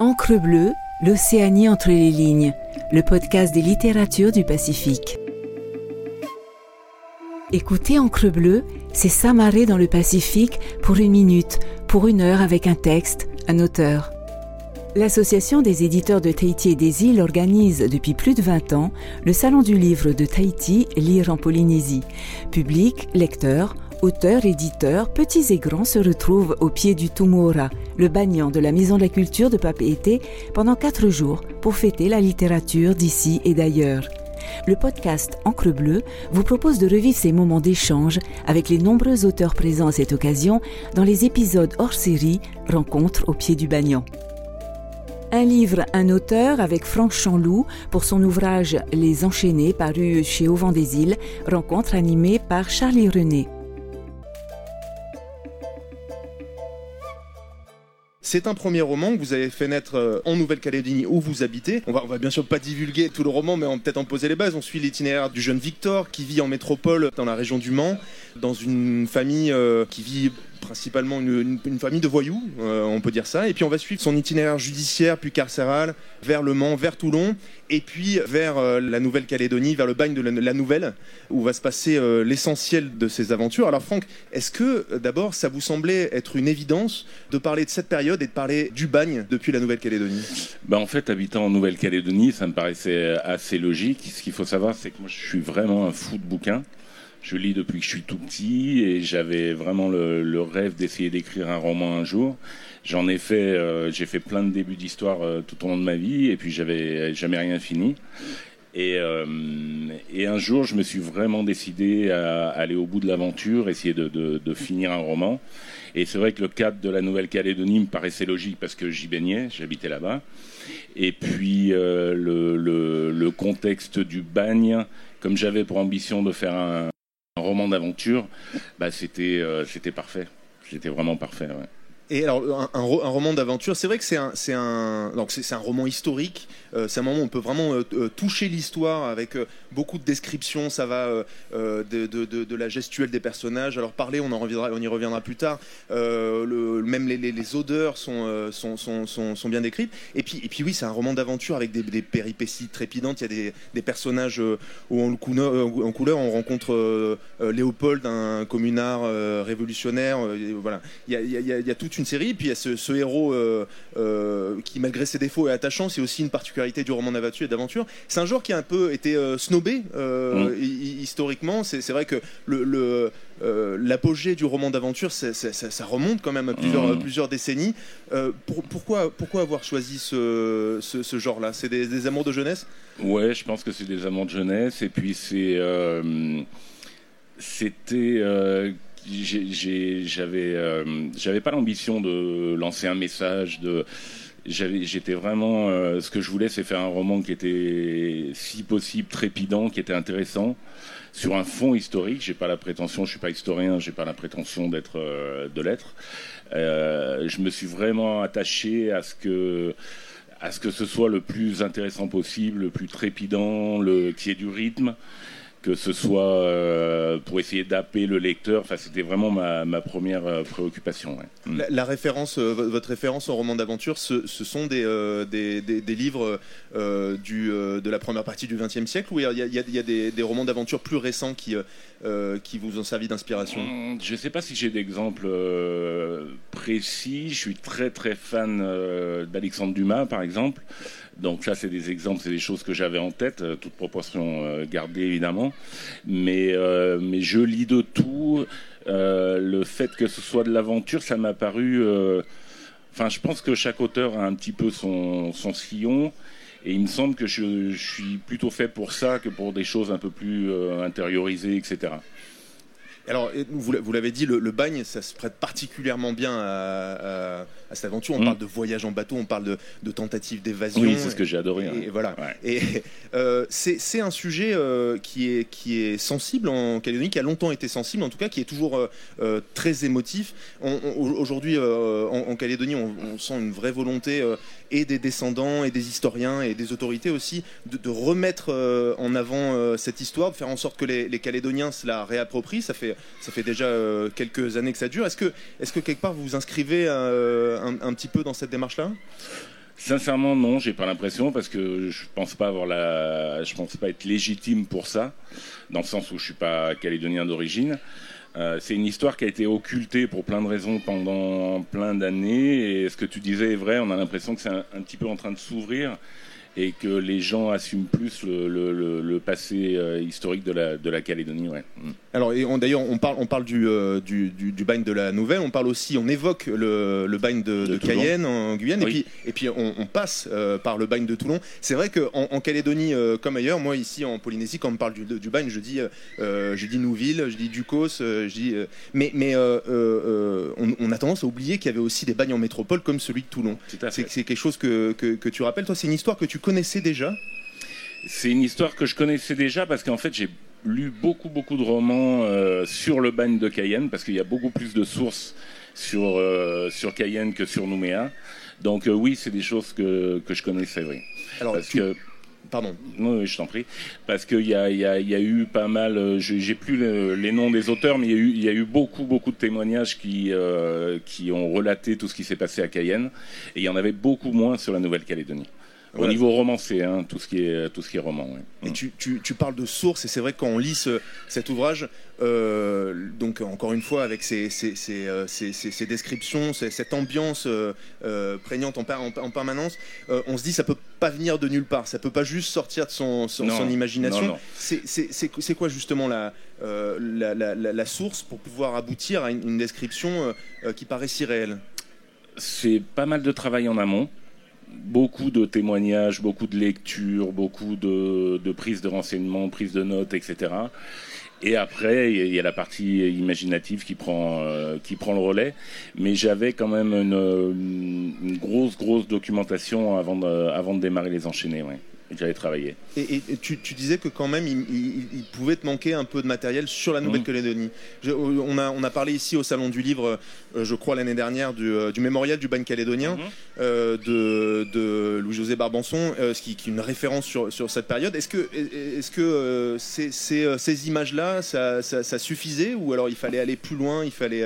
Encre bleue, l'Océanie entre les lignes, le podcast des littératures du Pacifique. Écoutez Encre bleue, c'est s'amarrer dans le Pacifique pour une minute, pour une heure avec un texte, un auteur. L'Association des éditeurs de Tahiti et des îles organise depuis plus de 20 ans le Salon du livre de Tahiti, Lire en Polynésie. Public, lecteurs, auteurs, éditeurs, petits et grands se retrouvent au pied du Tumora, le bagnan de la Maison de la Culture de Papeete, pendant quatre jours pour fêter la littérature d'ici et d'ailleurs. Le podcast Encre Bleue vous propose de revivre ces moments d'échange avec les nombreux auteurs présents à cette occasion dans les épisodes hors série Rencontres au pied du bagnan. Un livre, un auteur avec Franck Chanloup pour son ouvrage Les Enchaînés paru chez Auvent des Îles, rencontre animée par Charlie René. C'est un premier roman que vous avez fait naître euh, en Nouvelle-Calédonie où vous habitez. On va, bien sûr pas divulguer tout le roman, mais on peut-être en poser les bases. On suit l'itinéraire du jeune Victor qui vit en métropole dans la région du Mans, dans une famille euh, qui vit principalement une, famille de voyous, euh, on peut dire ça. Et puis on va suivre son itinéraire judiciaire puis carcéral vers Le Mans, vers Toulon, et puis vers euh, la Nouvelle-Calédonie, vers le bagne de la, Nouvelle, où va se passer euh, l'essentiel de ses aventures. Alors Franck, est-ce que d'abord ça vous semblait être une évidence de parler de cette période et de parler du bagne depuis la Nouvelle-Calédonie? Ben, En fait, habitant en Nouvelle-Calédonie, ça me paraissait assez logique. Ce qu'il faut savoir, c'est que moi je suis vraiment un fou de bouquins. Je lis depuis que je suis tout petit et j'avais vraiment le, rêve d'essayer d'écrire un roman un jour. J'en ai fait, euh, j'ai fait plein de débuts d'histoire euh, tout au long de ma vie et puis j'avais jamais rien fini. Et, euh, et, un jour, je me suis vraiment décidé à aller au bout de l'aventure, essayer de, de, de, finir un roman. Et c'est vrai que le cadre de la Nouvelle-Calédonie me paraissait logique parce que j'y baignais, j'habitais là-bas. Et puis le, le, le, contexte du bagne, comme j'avais pour ambition de faire un, roman d'aventure, bah, c'était euh, c'était parfait. C'était vraiment parfait. Et alors, un, roman d'aventure, c'est vrai que c'est un, donc c'est, un roman historique. Euh, c'est un moment où on peut vraiment euh, euh, toucher l'histoire avec beaucoup de descriptions. Ça va de, la gestuelle des personnages. Alors parler, on en reviendra, on y reviendra plus tard. Même les, odeurs sont, sont, sont, bien décrites. Et puis, et puis oui, c'est un roman d'aventure avec des, péripéties trépidantes. Il y a des, personnages où en couleur, on rencontre Léopold, un communard révolutionnaire. voilà, il y a, il y une série. Puis il y a ce, héros euh, euh, qui, malgré ses défauts, est attachant. C'est aussi une particularité du roman d'aventure et d'aventure. C'est un genre qui a un peu été euh, snobé mmh. historiquement. C'est vrai que le, l'apogée du roman d'aventure, ça, remonte quand même à plusieurs, mmh. plusieurs décennies. pourquoi, pourquoi avoir choisi ce, ce, genre-là? C'est des, des, amours de jeunesse? Ouais, je pense que c'est des amours de jeunesse. Et puis c'est c'était j'avais euh, j'avais pas l'ambition de lancer un message j'étais vraiment euh, ce que je voulais c'est faire un roman qui était si possible trépidant qui était intéressant sur un fond historique. J'ai pas la prétention je suis pas historien j'ai pas la prétention d'être euh, de l'être. Je me suis vraiment attaché à ce que à ce que ce soit le plus intéressant possible le plus trépidant le qui ait du rythme que ce soit euh, pour essayer d'appeler le lecteur. Enfin, c'était vraiment ma, ma, première euh, préoccupation. Ouais. Mm. La, référence, euh, votre référence au roman d'aventure, ce, ce, sont des, des, des, des, livres du, de la première partie du XXe siècle ou il y a, y a des, des, romans d'aventure plus récents qui, qui vous ont servi d'inspiration? Mm, Je ne sais pas si j'ai d'exemples précis. Je suis très très fan d'Alexandre Dumas, par exemple. Donc ça, c'est des exemples, c'est des choses que j'avais en tête, euh, toute proportion euh, gardée évidemment. Mais, euh, mais je lis de tout. le fait que ce soit de l'aventure, ça m'a paru... Enfin, je pense que chaque auteur a un petit peu son, son sillon. Et il me semble que je, je, suis plutôt fait pour ça que pour des choses un peu plus intériorisées, etc. Alors, vous, l'avez dit, le, bagne, ça se prête particulièrement bien à, cette aventure. On mm. parle de voyage en bateau, on parle de, de tentative d'évasion. Oui, c'est ce que j'ai adoré. Et, hein. voilà. Et euh, c'est un sujet euh, qui, est, qui est sensible en Calédonie, qui a longtemps été sensible, en tout cas, qui est toujours euh, très émotif. Aujourd'hui, en, Calédonie, on, sent une vraie volonté et des descendants, et des historiens, et des autorités aussi, de, remettre en avant cette histoire, de faire en sorte que les, les Calédoniens se la réapproprient. Ça fait ça fait déjà euh, quelques années que ça dure. Est-ce que, est que quelque part vous vous inscrivez euh, un, petit peu dans cette démarche-là? Sincèrement, non, j'ai pas l'impression parce que je pense pas avoir la, je pense pas être légitime pour ça, dans le sens où je suis pas calédonien d'origine. Euh, c'est une histoire qui a été occultée pour plein de raisons pendant plein d'années. Et ce que tu disais est vrai. On a l'impression que c'est un, petit peu en train de s'ouvrir et que les gens assument plus le, passé euh, historique de la, de la Calédonie. Ouais. Mm. Alors, d'ailleurs, on parle, on parle du, euh, du, du, bagne de la Nouvelle, on parle aussi, on évoque le, le bagne de, Cayenne en Guyane, et puis, et puis on, passe euh, par le bagne de Toulon. C'est vrai qu'en en Calédonie, comme ailleurs, moi ici en Polynésie, quand on me parle du, du bagne, je dis, je dis Nouville, je dis Ducos, je dis. mais mais on, a tendance à oublier qu'il y avait aussi des bagnes en métropole comme celui de Toulon. C'est quelque chose que, que, que tu rappelles. Toi, c'est une histoire que tu déjà C'est une histoire que je connaissais déjà parce qu'en fait, j'ai lu beaucoup, beaucoup de romans euh, sur le bagne de Cayenne parce qu'il y a beaucoup plus de sources sur, euh, sur Cayenne que sur Nouméa. Donc, euh, oui, c'est des choses que, que je connaissais, oui. Alors, parce que. Pardon. Oui, je t'en prie. Parce qu'il y a, y, y a, eu pas mal, j'ai plus les noms des auteurs, mais il y, a eu, y a eu beaucoup, beaucoup de témoignages qui, qui ont relaté tout ce qui s'est passé à Cayenne. Et il y en avait beaucoup moins sur la Nouvelle-Calédonie. Au niveau romancé, hein, tout, ce qui est, tout ce qui est roman. Et tu, tu, tu, parles de sources, et c'est vrai que quand on lit cet ouvrage, euh, donc encore une fois, avec ces, ces, ces, euh, ces descriptions, cette ambiance euh, prégnante en, en, permanence, on se dit ça peut pas venir de nulle part, ça peut pas juste sortir de son, son, imagination. C'est quoi justement la, la, la, la, source pour pouvoir aboutir à une, une description qui paraît si réelle? C'est pas mal de travail en amont beaucoup de témoignages, beaucoup de lectures, beaucoup de, de prises de renseignements, prises de notes, etc. Et après, il y a la partie imaginative qui prend, euh, qui prend le relais. Mais j'avais quand même une, une, grosse, grosse documentation avant de, avant de démarrer les enchaînés. Ouais j'avais travaillé. Et, tu, disais que quand même, il, pouvait te manquer un peu de matériel sur la Nouvelle-Calédonie. On a, on a parlé ici au Salon du Livre, euh, je crois l'année dernière, du, euh, mémorial du bagne calédonien mhm. euh, de, Louis-José Barbanson, ce qui, est une référence sur, sur cette période. Est-ce que, est-ce que ces, ces, images-là, ça, ça, suffisait ou alors il fallait aller plus loin, il fallait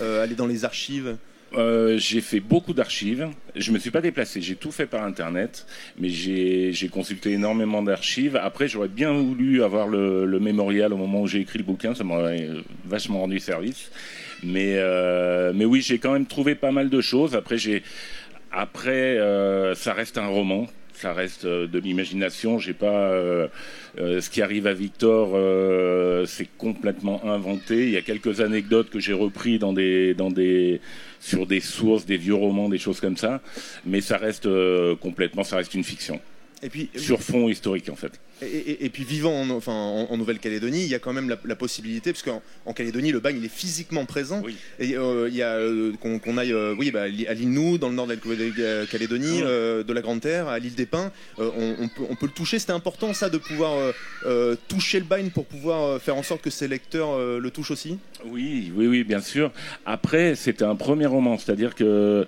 aller dans les archives? Euh, j'ai fait beaucoup d'archives. Je me suis pas déplacé, j'ai tout fait par internet, mais j'ai consulté énormément d'archives. Après, j'aurais bien voulu avoir le, le, mémorial au moment où j'ai écrit le bouquin, ça m'aurait vachement rendu service. Mais, euh, mais oui, j'ai quand même trouvé pas mal de choses. Après, j'ai après, euh, ça reste un roman ça reste euh, de l'imagination. J'ai pas euh, euh, ce qui arrive à Victor, c'est complètement inventé. Il y a quelques anecdotes que j'ai repris dans des dans des sur des sources, des vieux romans, des choses comme ça, mais ça reste complètement, ça reste une fiction. Et puis, sur fond historique en fait. Et, puis vivant en, enfin, en, Nouvelle-Calédonie, il y a quand même la, possibilité, parce qu'en en Calédonie, le bagne il est physiquement présent. Et euh, il y a euh, qu'on aille, euh, oui, bah, à l'île Nou, dans le nord de la Calédonie, de la Grande Terre, à l'île des Pins, on, peut, on, peut, le toucher. C'était important ça de pouvoir toucher le bagne pour pouvoir faire en sorte que ses lecteurs le touchent aussi. Oui, oui, oui, bien sûr. Après, c'était un premier roman, c'est-à-dire que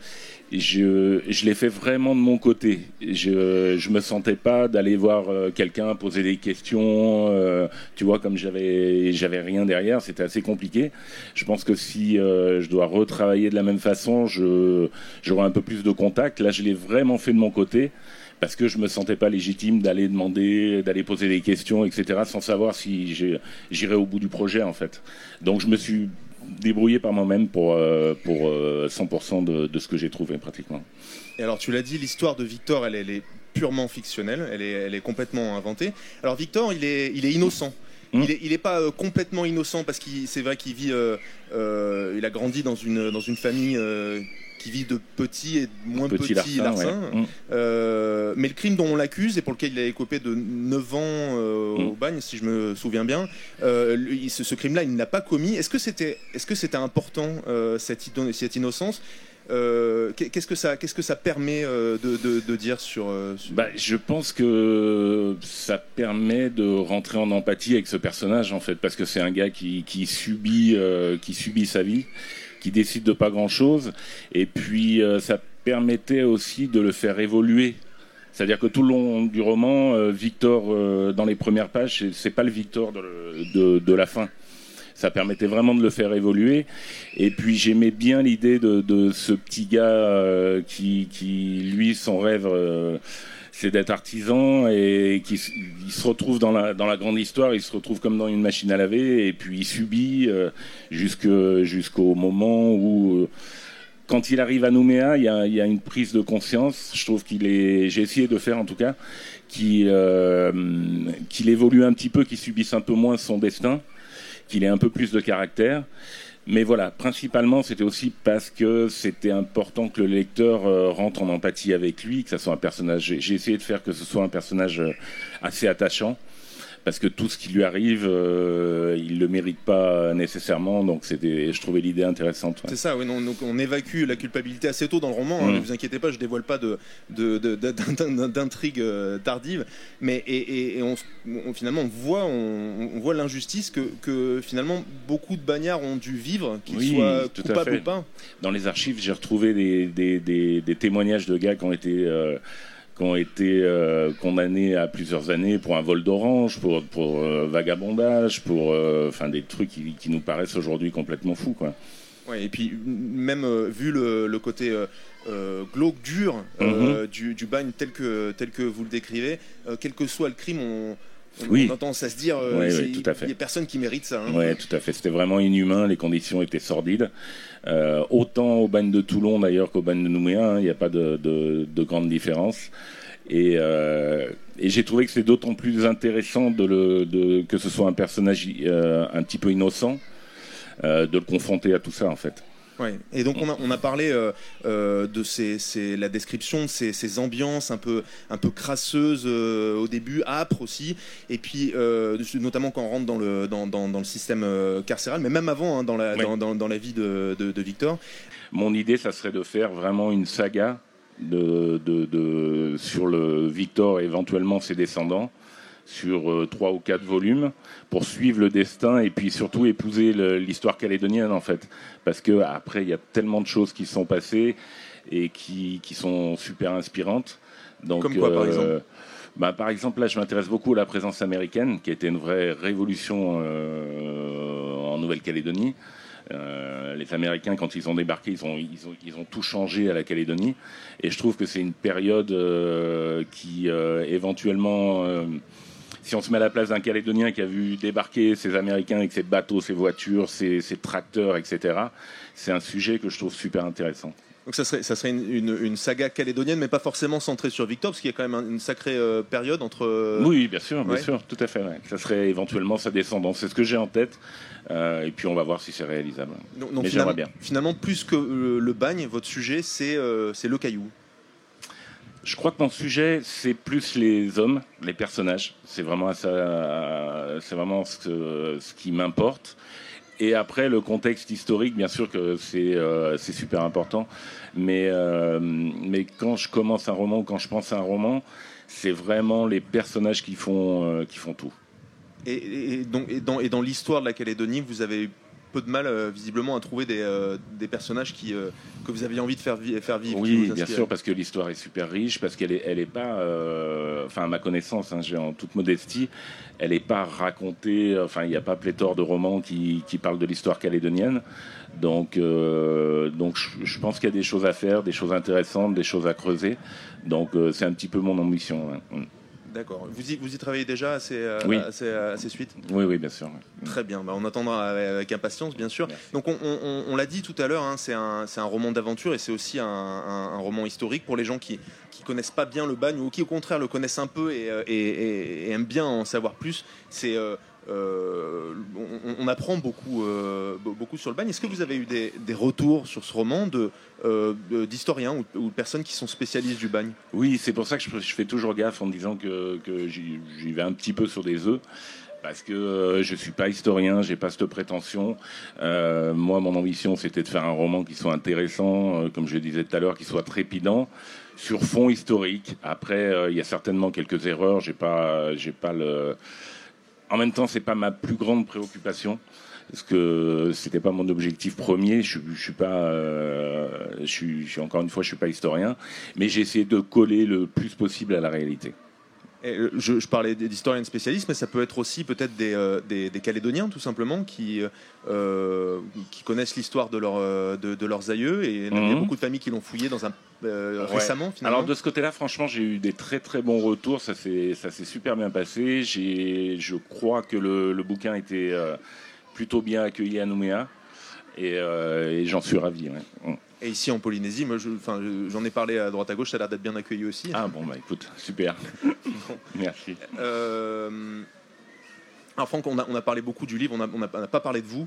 je, je l'ai fait vraiment de mon côté. Je, je me sentais pas d'aller voir quelqu'un poser des questions, euh, tu vois, comme j'avais rien derrière, c'était assez compliqué. Je pense que si euh, je dois retravailler de la même façon, j'aurai un peu plus de contact. Là, je l'ai vraiment fait de mon côté parce que je me sentais pas légitime d'aller demander, d'aller poser des questions, etc., sans savoir si j'irais au bout du projet en fait. Donc je me suis débrouillé par moi-même pour, euh, pour 100% de, de, ce que j'ai trouvé pratiquement. Et alors tu l'as dit, l'histoire de Victor, elle, elle est purement fictionnelle, elle est, elle est complètement inventée. Alors Victor, il est, il est innocent. Mmh. Il n'est pas euh, complètement innocent parce qu'il c'est vrai qu'il vit, euh, euh, il a grandi dans une, dans une famille qui vit de petits et de moins petits, larcins. Mmh. mais le crime dont on l'accuse et pour lequel il a écopé de 9 ans au mmh. bagne, si je me souviens bien, ce, ce crime-là, il ne l'a pas commis. Est-ce que c'était est -ce c'était important, cette, cette innocence euh, qu'est-ce que ça, qu'est-ce que ça permet euh, de, dire sur, euh, Bah, je pense que ça permet de rentrer en empathie avec ce personnage en fait, parce que c'est un gars qui, subit, qui subit sa vie, qui décide de pas grand-chose, et puis ça permettait aussi de le faire évoluer. C'est-à-dire que tout le long du roman, Victor, dans les premières pages, c'est pas le Victor de, de la fin ça permettait vraiment de le faire évoluer. Et puis j'aimais bien l'idée de, ce petit gars qui, qui, lui, son rêve c'est d'être artisan et qui il se retrouve dans la, dans la grande histoire, il se retrouve comme dans une machine à laver et puis il subit euh, jusqu'au moment où, euh, quand il arrive à Nouméa, il y a, y a une prise de conscience. Je trouve qu'il est, j'ai essayé de faire en tout cas, qu'il euh, qu'il évolue un petit peu, qu'il subisse un peu moins son destin, qu'il ait un peu plus de caractère. Mais voilà, principalement, c'était aussi parce que c'était important que le lecteur euh, rentre en empathie avec lui, que ça soit un personnage. J'ai essayé de faire que ce soit un personnage euh, assez attachant parce que tout ce qui lui arrive, euh, il le mérite pas nécessairement. Donc c'était, je trouvais l'idée intéressante. C'est ça, oui, non, donc on évacue la culpabilité assez tôt dans le roman. Hein, mm. ne vous inquiétez pas, je dévoile pas de, d'intrigue euh, tardive, mais et, on, finalement on voit, on, voit l'injustice que, que, finalement beaucoup de bagnards ont dû vivre, qu'ils soient coupables ou pas. Dans les archives, j'ai retrouvé des, des, témoignages de gars qui ont été euh, qui ont été euh, condamnés à plusieurs années pour un vol d'orange, pour, pour euh, vagabondage, pour euh, enfin des trucs qui, qui nous paraissent aujourd'hui complètement fous. Quoi. Ouais, et puis même vu le, le côté glauque dur mhm. du, du, bagne tel que, tel que vous le décrivez, quel que soit le crime, on, on, entend ça se dire, il n'y a personne qui mérite ça. Hein. Oui, tout à fait. C'était vraiment inhumain, les conditions étaient sordides. Euh, autant au bagne de Toulon d'ailleurs qu'au bagne de Nouméa, hein, il n'y a pas de, de, grande différence. Et, euh, et j'ai trouvé que c'est d'autant plus intéressant de le, de, que ce soit un personnage euh, un petit peu innocent, de le confronter à tout ça en fait. Ouais. Et donc on a, on a parlé euh, euh, de ces, la description de ces, ces, ambiances un peu, un peu crasseuses euh, au début, âpres aussi, et puis notamment quand on rentre dans le, dans, dans, dans le système carcéral, mais même avant hein, dans, la, dans, dans, la vie de, de, Victor. Mon idée, ça serait de faire vraiment une saga de, de, sur le Victor et éventuellement ses descendants sur euh, trois ou quatre volumes pour suivre le destin et puis surtout épouser l'histoire calédonienne en fait parce que après il y a tellement de choses qui sont passées et qui, qui sont super inspirantes donc Comme quoi, par euh, exemple bah, par exemple, là, je m'intéresse beaucoup à la présence américaine, qui a été une vraie révolution euh, en Nouvelle-Calédonie. les Américains, quand ils ont débarqué, ils ont, ils ont, ils ont tout changé à la Calédonie. Et je trouve que c'est une période qui, éventuellement, si on se met à la place d'un Calédonien qui a vu débarquer ses Américains avec ses bateaux, ses voitures, ses, tracteurs, etc., c'est un sujet que je trouve super intéressant. Donc ça serait, ça serait une, saga calédonienne, mais pas forcément centrée sur Victor, parce qu'il y a quand même une sacrée euh, période entre. Euh, oui, bien sûr, bien sûr, tout à fait. Ça serait éventuellement sa descendance. C'est ce que j'ai en tête. Euh, et puis on va voir si c'est réalisable. mais j'aimerais bien. Finalement, plus que le bagne, votre sujet, c'est le caillou. Je crois que mon sujet, c'est plus les hommes, les personnages. C'est vraiment ça, c'est vraiment ce, qui m'importe. Et après, le contexte historique, bien sûr que c'est euh, super important. Mais, euh, mais quand je commence un roman, quand je pense à un roman, c'est vraiment les personnages qui font, euh, qui font tout. Et, donc, dans, et dans l'histoire de la Calédonie, vous avez peu de mal euh, visiblement à trouver des, euh, des personnages qui, euh, que vous aviez envie de faire, faire vivre. Oui, bien sûr, parce que l'histoire est super riche, parce qu'elle est, elle est pas, enfin à ma connaissance, hein, j'ai en toute modestie, elle n'est pas racontée, enfin il n'y a pas pléthore de romans qui, qui parlent de l'histoire calédonienne. Donc, donc je, pense qu'il y a des choses à faire, des choses intéressantes, des choses à creuser. Donc c'est un petit peu mon ambition. Hein. D'accord. Vous y, vous y travaillez déjà à ces, euh, suites Oui, oui, bien sûr. Très bien. Bah, on attendra avec impatience, bien sûr. Donc, on, l'a dit tout à l'heure, hein, c'est un, roman d'aventure et c'est aussi un, roman historique pour les gens qui ne connaissent pas bien le bagne ou qui, au contraire, le connaissent un peu et, euh, aiment bien en savoir plus. C'est. Euh, euh, on, apprend beaucoup, euh, beaucoup sur le bagne. Est-ce que vous avez eu des, retours sur ce roman euh, d'historiens ou, de personnes qui sont spécialistes du bagne? Oui, c'est pour ça que je, fais toujours gaffe en disant que, j'y, vais un petit peu sur des œufs. Parce que je suis pas historien, j'ai pas cette prétention. moi, mon ambition, c'était de faire un roman qui soit intéressant, comme je disais tout à l'heure, qui soit trépidant, sur fond historique. Après, il y a certainement quelques erreurs. J'ai pas, pas le en même temps, c'est pas ma plus grande préoccupation parce que c'était pas mon objectif premier. Je, je suis pas, euh, je, suis, encore une fois, je suis pas historien, mais j'ai essayé de coller le plus possible à la réalité. Euh, je, parlais d'historiens spécialistes, mais ça peut être aussi peut-être des, euh, Calédoniens, tout simplement, qui, euh, qui connaissent l'histoire de, leur, de, leurs aïeux. Et il y a mhm. beaucoup de familles qui l'ont fouillé dans un, récemment, finalement. Alors, de ce côté-là, franchement, j'ai eu des très très bons retours. Ça s'est super bien passé. Je crois que le, le bouquin était plutôt bien accueilli à Nouméa. Et, et j'en suis ravi. Ouais. Et ici en Polynésie, moi, j'en ai parlé à droite à gauche, ça a l'air d'être bien accueilli aussi. Ah bon, bah écoute, super. Merci. Alors Franck, on a, parlé beaucoup du livre, on n'a pas parlé de vous,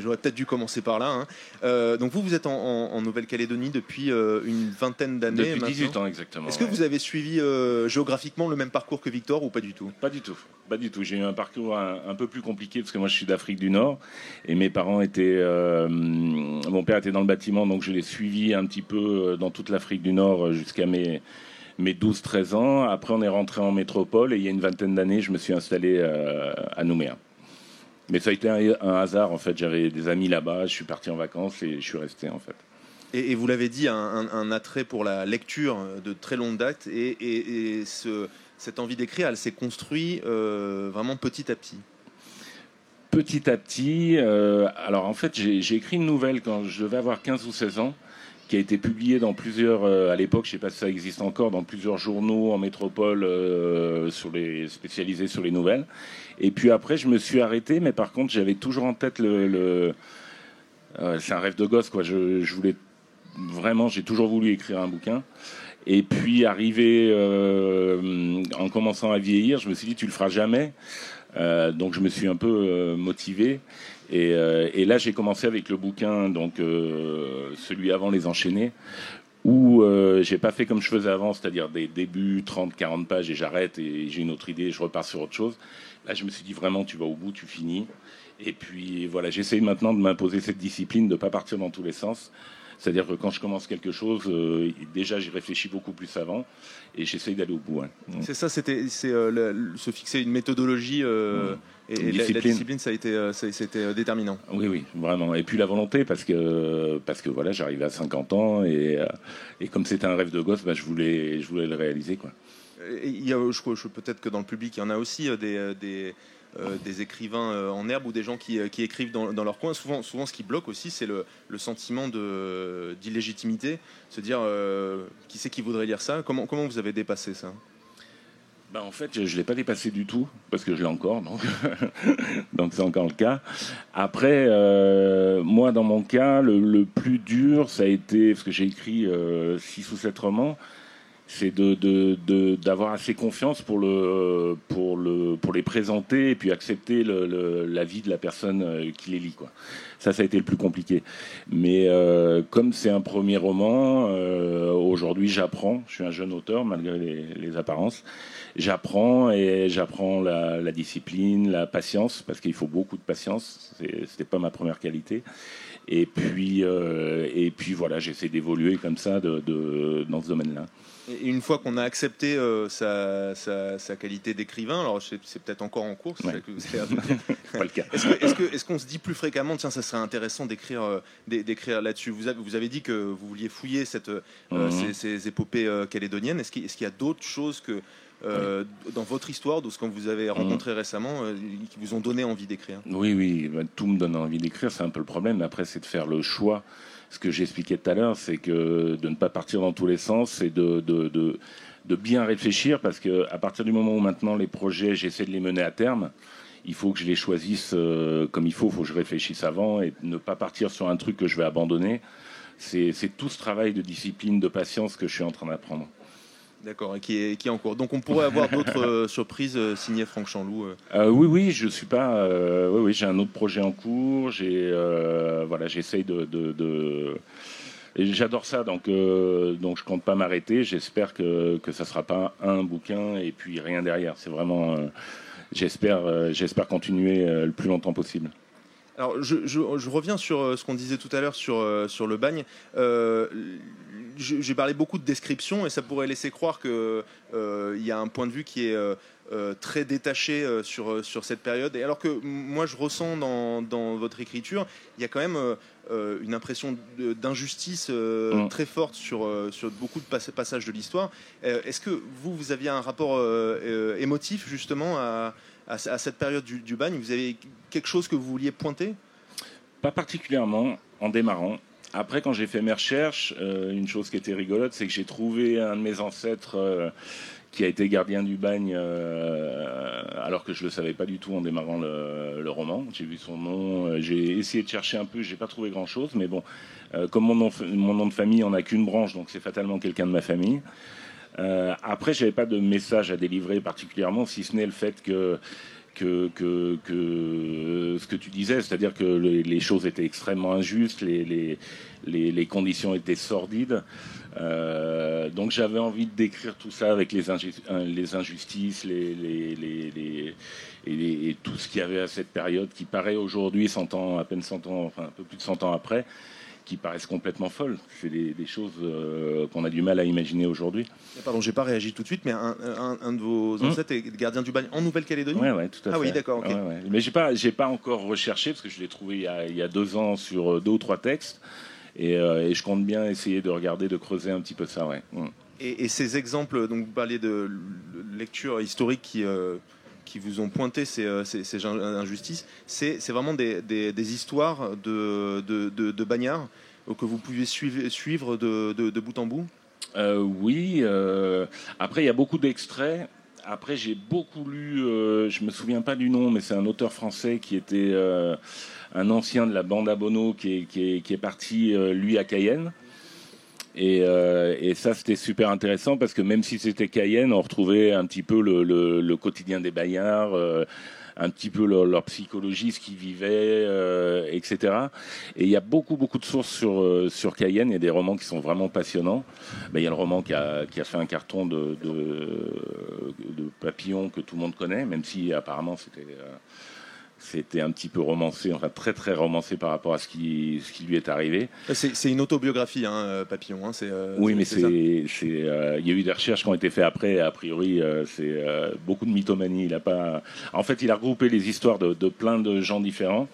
j'aurais peut-être dû commencer par là. Hein. Euh, donc vous, vous êtes en, Nouvelle-Calédonie depuis euh, une vingtaine d'années Depuis 18 ans exactement. Est-ce que vous avez suivi euh, géographiquement le même parcours que Victor ou pas du tout? Pas du tout, pas du tout. J'ai eu un parcours un, peu plus compliqué parce que moi je suis d'Afrique du Nord et mes parents étaient... mon père était dans le bâtiment donc je l'ai suivi un petit peu dans toute l'Afrique du Nord jusqu'à mes mes 12-13 ans. Après, on est rentré en métropole et il y a une vingtaine d'années, je me suis installé euh, à Nouméa. Mais ça a été un, hasard, en fait. J'avais des amis là-bas, je suis parti en vacances et je suis resté, en fait. Et, vous l'avez dit, un, attrait pour la lecture de très longue date et, cette envie d'écrire, elle s'est construite euh, vraiment petit à petit. Petit à petit, euh, alors en fait, j'ai écrit une nouvelle quand je devais avoir 15 ou 16 ans qui a été publié dans plusieurs, euh, à l'époque, je ne sais pas si ça existe encore, dans plusieurs journaux en métropole euh, sur les, spécialisés sur les nouvelles. Et puis après, je me suis arrêté, mais par contre, j'avais toujours en tête le. Euh, c'est un rêve de gosse, quoi. Je, voulais vraiment, j'ai toujours voulu écrire un bouquin. Et puis, arrivé en commençant à vieillir, je me suis dit, tu le feras jamais. donc, je me suis un peu motivé. Euh, et, là, j'ai commencé avec le bouquin, donc euh, celui avant les enchaînés, où euh, j'ai pas fait comme je faisais avant, c'est-à-dire des débuts 30, 40 pages et j'arrête et j'ai une autre idée, et je repars sur autre chose. Là, je me suis dit vraiment, tu vas au bout, tu finis. Et puis voilà, j'essaye maintenant de m'imposer cette discipline, de ne pas partir dans tous les sens. C'est-à-dire que quand je commence quelque chose, euh, déjà j'y réfléchis beaucoup plus avant et j'essaye d'aller au bout. Hein. Mm. C'est ça, c'était c'est euh, se fixer une méthodologie euh, mm. et, La, discipline, ça a été c'était déterminant. Oui, oui, vraiment. Et puis la volonté, parce que parce que voilà, j'arrivais à 50 ans et, et comme c'était un rêve de gosse, bah, je voulais je voulais le réaliser quoi. il y a, je, je peut-être que dans le public, il y en a aussi des, des des écrivains euh, en herbe ou des gens qui, euh, écrivent dans, leur coin. Souvent, souvent, ce qui bloque aussi, c'est le, sentiment d'illégitimité. Se dire, qui c'est qui voudrait lire ça? Comment, comment vous avez dépassé ça? Ben en fait, je ne l'ai pas dépassé du tout, parce que je l'ai encore, donc c'est encore le cas. Après, moi, dans mon cas, le, plus dur, ça a été, parce que j'ai écrit six ou sept romans, c'est de, d'avoir assez confiance pour, le, pour, le, pour les présenter et puis accepter le, l'avis de la personne euh, qui les lit. Quoi. Ça, ça a été le plus compliqué. Mais euh, comme c'est un premier roman, euh, aujourd'hui j'apprends, je suis un jeune auteur malgré les, apparences, j'apprends et j'apprends la, la, discipline, la patience, parce qu'il faut beaucoup de patience, c'était pas ma première qualité. Et puis, et puis voilà, j'essaie d'évoluer comme ça de, de, dans ce domaine-là. Une fois qu'on a accepté euh, sa, qualité d'écrivain, alors c'est peut-être encore en cours, c'est que vous Est-ce qu'on se dit plus fréquemment, tiens, ça serait intéressant d'écrire euh, là-dessus? Vous avez, vous avez dit que vous vouliez fouiller cette, euh, mhm. ces, épopées calédoniennes. Est-ce qu'il y a d'autres choses que dans votre histoire, de ce que vous avez rencontré mhm. récemment, qui vous ont donné envie d'écrire? Oui, oui, bah, tout me donne envie d'écrire, c'est un peu le problème. Après, c'est de faire le choix ce que j'expliquais tout à l'heure, c'est que de ne pas partir dans tous les sens et de, bien réfléchir parce que à partir du moment où maintenant les projets, j'essaie de les mener à terme, il faut que je les choisisse euh, comme il faut, il faut que je réfléchisse avant et ne pas partir sur un truc que je vais abandonner. C'est tout ce travail de discipline, de patience que je suis en train d'apprendre. D'accord, et qui est, qui est en cours. Donc on pourrait avoir d'autres euh, surprises euh, signées Franck Chanlou euh. Oui, oui, je suis pas. oui, oui, j'ai un autre projet en cours. J'ai, voilà, j'essaye de. de, j'adore ça, donc, donc je compte pas m'arrêter. J'espère que que ça sera pas un bouquin et puis rien derrière. C'est vraiment. j'espère, j'espère continuer le plus longtemps possible. Alors, je, je, reviens sur ce qu'on disait tout à l'heure sur, sur le bagne j'ai parlé beaucoup de description et ça pourrait laisser croire qu'il y a un point de vue qui est très détaché sur, sur cette période. Et alors que moi, je ressens dans, dans votre écriture, il y a quand même une impression d'injustice mm. très forte sur, sur beaucoup de passages de l'histoire. Est-ce que vous, vous aviez un rapport émotif justement à, à, cette période du, bagne Vous avez quelque chose que vous vouliez pointer? Pas particulièrement en démarrant. Après, quand j'ai fait mes recherches, euh, une chose qui était rigolote, c'est que j'ai trouvé un de mes ancêtres euh, qui a été gardien du bagne, euh, alors que je le savais pas du tout en démarrant le, roman. J'ai vu son nom, j'ai essayé de chercher un peu, j'ai pas trouvé grand chose, mais bon, comme mon nom, mon nom de famille en a qu'une branche, donc c'est fatalement quelqu'un de ma famille. Après, j'avais pas de message à délivrer particulièrement, si ce n'est le fait que que, que, ce que tu disais, c'est-à-dire que les, choses étaient extrêmement injustes, les, les, conditions étaient sordides. Euh, donc j'avais envie de décrire tout ça avec les, les injustices, les, et, tout ce qu'il y avait à cette période qui paraît aujourd'hui, 100 ans, à peine 100 ans, enfin un peu plus de 100 ans après, qui paraissent complètement folles. C'est des, choses euh, qu'on a du mal à imaginer aujourd'hui. Pardon, j'ai pas réagi tout de suite, mais un, de vos hum. ancêtres est gardien du bagne en Nouvelle-Calédonie? Oui, ouais, tout à fait. Ah oui, d'accord. Mais j'ai pas, j'ai pas encore recherché parce que je l'ai trouvé il y, a, deux ans sur euh, deux ou trois textes, euh, et, je compte bien essayer de regarder, de creuser un petit peu ça, ouais. Hum. Et, ces exemples, donc vous parliez de lecture historique qui qui vous ont pointé ces, ces, injustices, c'est vraiment des, histoires de, de, bagnards que vous pouvez suivre, de, bout en bout? Euh, Oui. Euh, après, il y a beaucoup d'extraits. Après, j'ai beaucoup lu, euh, je me souviens pas du nom, mais c'est un auteur français qui était un ancien de la bande qui est, qui est, qui est parti, lui, à Cayenne. Et, et, ça, c'était super intéressant parce que même si c'était Cayenne, on retrouvait un petit peu le, le, quotidien des baillards, un petit peu leur, psychologie, ce qu'ils vivaient, euh, etc. Et il y a beaucoup, beaucoup de sources sur, euh, sur Cayenne. Il y a des romans qui sont vraiment passionnants. Ben, il y a le roman qui a, qui a fait un carton de, de, de Papillon que tout le monde connaît, même si apparemment c'était euh, c'était un petit peu romancé, enfin très très romancé par rapport à ce qui, ce qui lui est arrivé. C'est une autobiographie, hein, euh, Papillon. Hein, euh, oui, mais c'est, euh, il y a eu des recherches qui ont été faites après. A priori, c'est beaucoup de mythomanie. Il a pas, en fait, il a regroupé les histoires de, plein de gens différents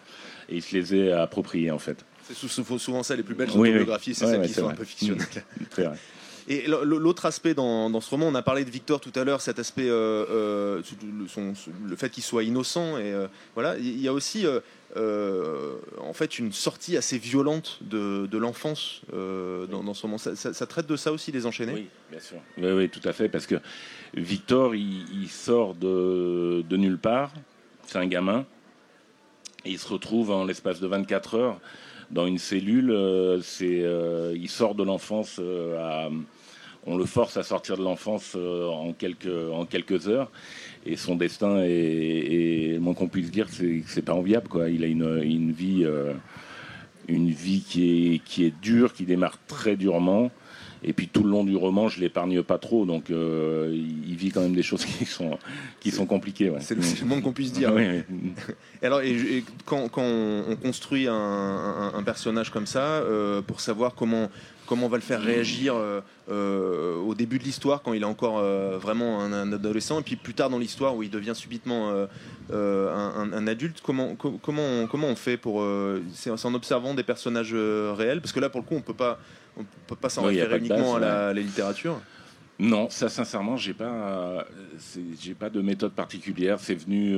et il se les a appropriées en fait. C'est souvent ça les plus belles autobiographies, c'est celles qui sont un peu fictionnelles. Et l'autre aspect dans, ce roman, on a parlé de Victor tout à l'heure, cet aspect, euh, euh, le fait qu'il soit innocent, et euh, voilà, il y a aussi en fait une sortie assez violente de, l'enfance dans, ce roman. Ça, traite de ça aussi, les enchaînés? Oui, bien sûr. Oui, oui, tout à fait, parce que Victor, il, sort de, de nulle part, c'est un gamin, et il se retrouve en l'espace de 24 heures dans une cellule. c'est, il sort de l'enfance à on le force à sortir de l'enfance euh, en quelques, en quelques heures. Et son destin est, moins qu'on puisse dire, c'est c'est pas enviable. Quoi. Il a une, une vie, euh, une vie qui est, qui est dure, qui démarre très durement. Et puis tout le long du roman, je l'épargne pas trop, donc euh, il vit quand même des choses qui sont qui sont compliquées. C'est le, moins qu'on puisse dire. et alors, et, quand, quand, on construit un, un, personnage comme ça, pour savoir comment comment on va le faire réagir euh, euh, au début de l'histoire quand il est encore euh, vraiment un, adolescent et puis plus tard dans l'histoire où il devient subitement un, adulte comment, comment, on, comment on fait pour c'est en observant des personnages réels? Parce que là pour le coup on peut pas on peut pas s'en référer uniquement à, la, littérature. Non, ça sincèrement, j'ai pas, j'ai pas de méthode particulière. C'est venu,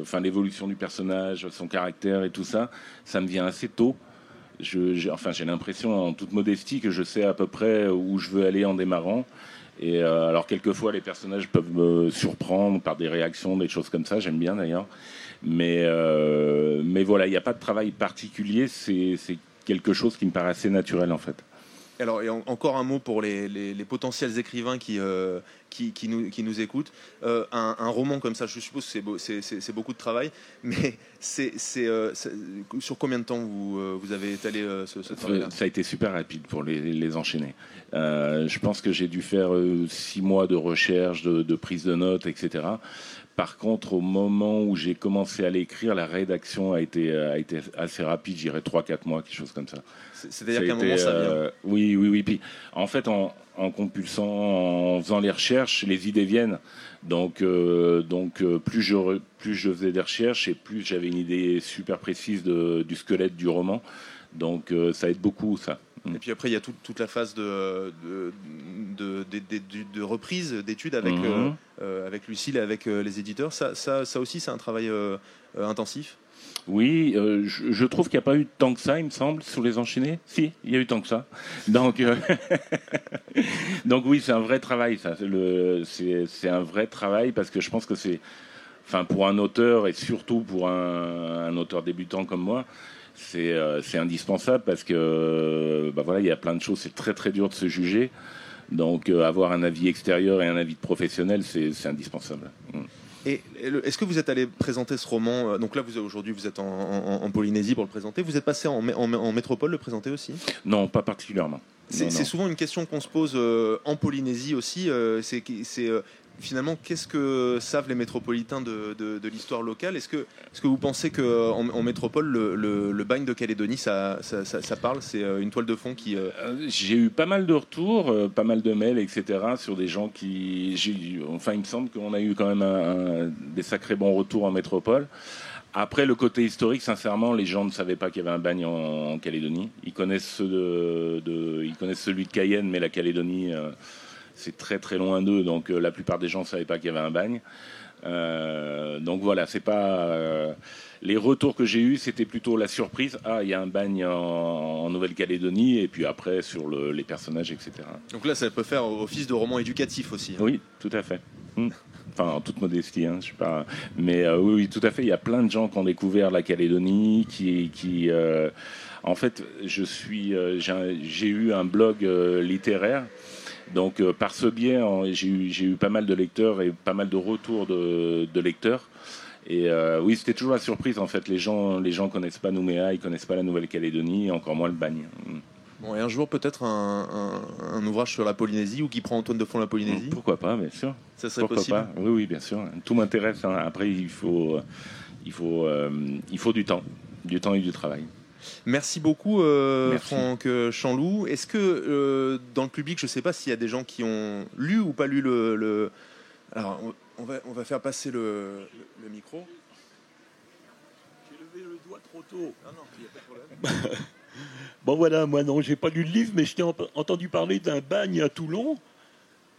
enfin l'évolution du personnage, son caractère et tout ça, ça me vient assez tôt j'ai, enfin, j'ai l'impression, en toute modestie, que je sais à peu près où je veux aller en démarrant. Et euh, alors, quelquefois, les personnages peuvent me surprendre par des réactions, des choses comme ça. J'aime bien d'ailleurs. Mais, euh, voilà, il n'y a pas de travail particulier. C'est, c'est quelque chose qui me paraît assez naturel, en fait. Alors, encore un mot pour les, potentiels écrivains qui, euh, qui, nous, qui, nous, écoutent. Euh, un, roman comme ça, je suppose que c'est beaucoup de travail, mais c'est euh, sur combien de temps vous, vous avez étalé ce, travail-là? Ça a été super rapide pour les, enchaîner. je pense que j'ai dû faire six mois de recherche, de, de, prise de notes, etc Par contre, au moment où j'ai commencé à l'écrire, la rédaction a été, a été assez rapide, j'irais 3-4 mois, quelque chose comme ça. C'est-à-dire qu'à un moment, ça vient. Euh, oui, oui, oui. Puis, en fait, en, compulsant, en faisant les recherches, les idées viennent. Donc, euh, donc euh, plus, je, plus je faisais des recherches et plus j'avais une idée super précise du squelette du roman. Donc, ça aide beaucoup, ça. Et puis après, il y a toute la phase de, de, de, reprise, d'études avec, mhm. avec Lucille et avec les éditeurs. Ça, ça, ça aussi, c'est un travail intensif? Oui, euh, je, trouve qu'il n'y a pas eu tant que ça, il me semble, sur les enchaînés. Si, il y a eu tant que ça. Donc, euh, donc oui, c'est un vrai travail, ça. C'est un vrai travail parce que je pense que c'est, enfin, pour un auteur et surtout pour un, auteur débutant comme moi, c'est euh, indispensable parce que, bah voilà, il y a plein de choses. C'est très très dur de se juger. Donc, avoir un avis extérieur et un avis de professionnel, c'est indispensable. Mm. Et est-ce que vous êtes allé présenter ce roman euh, Donc là, vous aujourd'hui, vous êtes en, Polynésie pour le présenter. Vous êtes passé en, en métropole le présenter aussi? Non, pas particulièrement. C'est souvent une question qu'on se pose euh, en Polynésie aussi. Euh, c'est finalement, qu'est-ce que savent les métropolitains de, l'histoire locale? Est-ce que, est que vous pensez qu'en en, métropole, le, bagne de Calédonie, ça, ça, parle? C'est euh, une toile de fond qui... Euh, euh, j'ai eu pas mal de retours, pas mal de mails, etc., sur des gens qui... Enfin, il me semble qu'on a eu quand même des sacrés bons retours en métropole. Après, le côté historique, sincèrement, les gens ne savaient pas qu'il y avait un bagne en, Calédonie. Ils connaissent, de, ils connaissent celui de Cayenne, mais la Calédonie c'est très très loin d'eux, donc euh, la plupart des gens ne savaient pas qu'il y avait un bagne. Euh, donc voilà, c'est pas. Euh, les retours que j'ai eus, c'était plutôt la surprise. Ah, il y a un bagne en, Nouvelle-Calédonie, et puis après sur les personnages, etc. Donc là, ça peut faire office de roman éducatif aussi. Hein. Oui, tout à fait. Hmm. Enfin, en toute modestie, hein, je sais pas. Mais oui, oui, tout à fait. Il y a plein de gens qui ont découvert la Calédonie, qui, qui en fait, je suis, j'ai eu un blog littéraire donc euh, par ce biais, j'ai eu, pas mal de lecteurs et pas mal de retours de, lecteurs. Et euh, oui, c'était toujours la surprise en fait. Les gens, les gens connaissent pas Nouméa, ils connaissent pas la Nouvelle-Calédonie, encore moins le bagne. Mm. Bon, et un jour peut-être un, ouvrage sur la Polynésie ou qui prend Antoine de Fond la Polynésie? Pourquoi pas, bien sûr. Ça serait possible. Oui, oui, bien sûr. Tout m'intéresse. Hein. Après, il faut, il faut, euh, il faut du temps, du temps et du travail. Merci beaucoup, euh, Franck Chanlou. Est-ce que euh, dans le public, je ne sais pas s'il y a des gens qui ont lu ou pas lu le. Alors, on va, on va faire passer le, micro. J'ai levé le doigt trop tôt. Non, non, il n'y a pas de problème. bon, voilà, moi, non, j'ai pas lu le livre, mais je t'ai entendu parler d'un bagne à Toulon.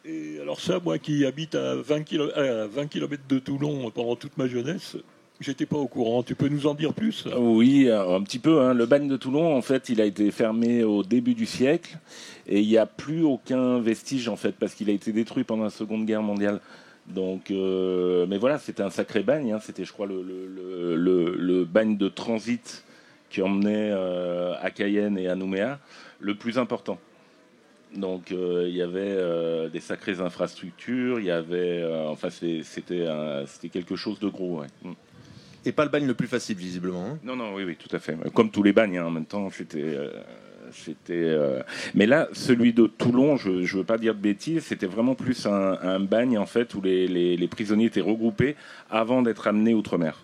Et alors, ça, moi qui habite à 20 km de Toulon pendant toute ma jeunesse, J'étais pas au courant. Tu peux nous en dire plus? Oui, un petit peu. Hein. Le bagne de Toulon, en fait, il a été fermé au début du siècle et il n'y a plus aucun vestige, en fait, parce qu'il a été détruit pendant la Seconde Guerre mondiale. Donc, euh, mais voilà, c'était un sacré bagne. Hein. C'était, je crois, le, le, bagne de transit qui emmenait euh, à Cayenne et à Nouméa, le plus important. Donc euh, il y avait des sacrées infrastructures, il y avait, enfin c'était quelque chose de gros. Ouais. Et pas le bagne le plus facile, visiblement. Hein. non, non, oui, oui, tout à fait. Comme tous les bagnes, hein, en même temps, c'était. Euh, c'était, euh, Mais là, celui de Toulon, je ne veux pas dire de bêtises, c'était vraiment plus un, bagne en fait où les, les, prisonniers étaient regroupés avant d'être amenés outre-mer.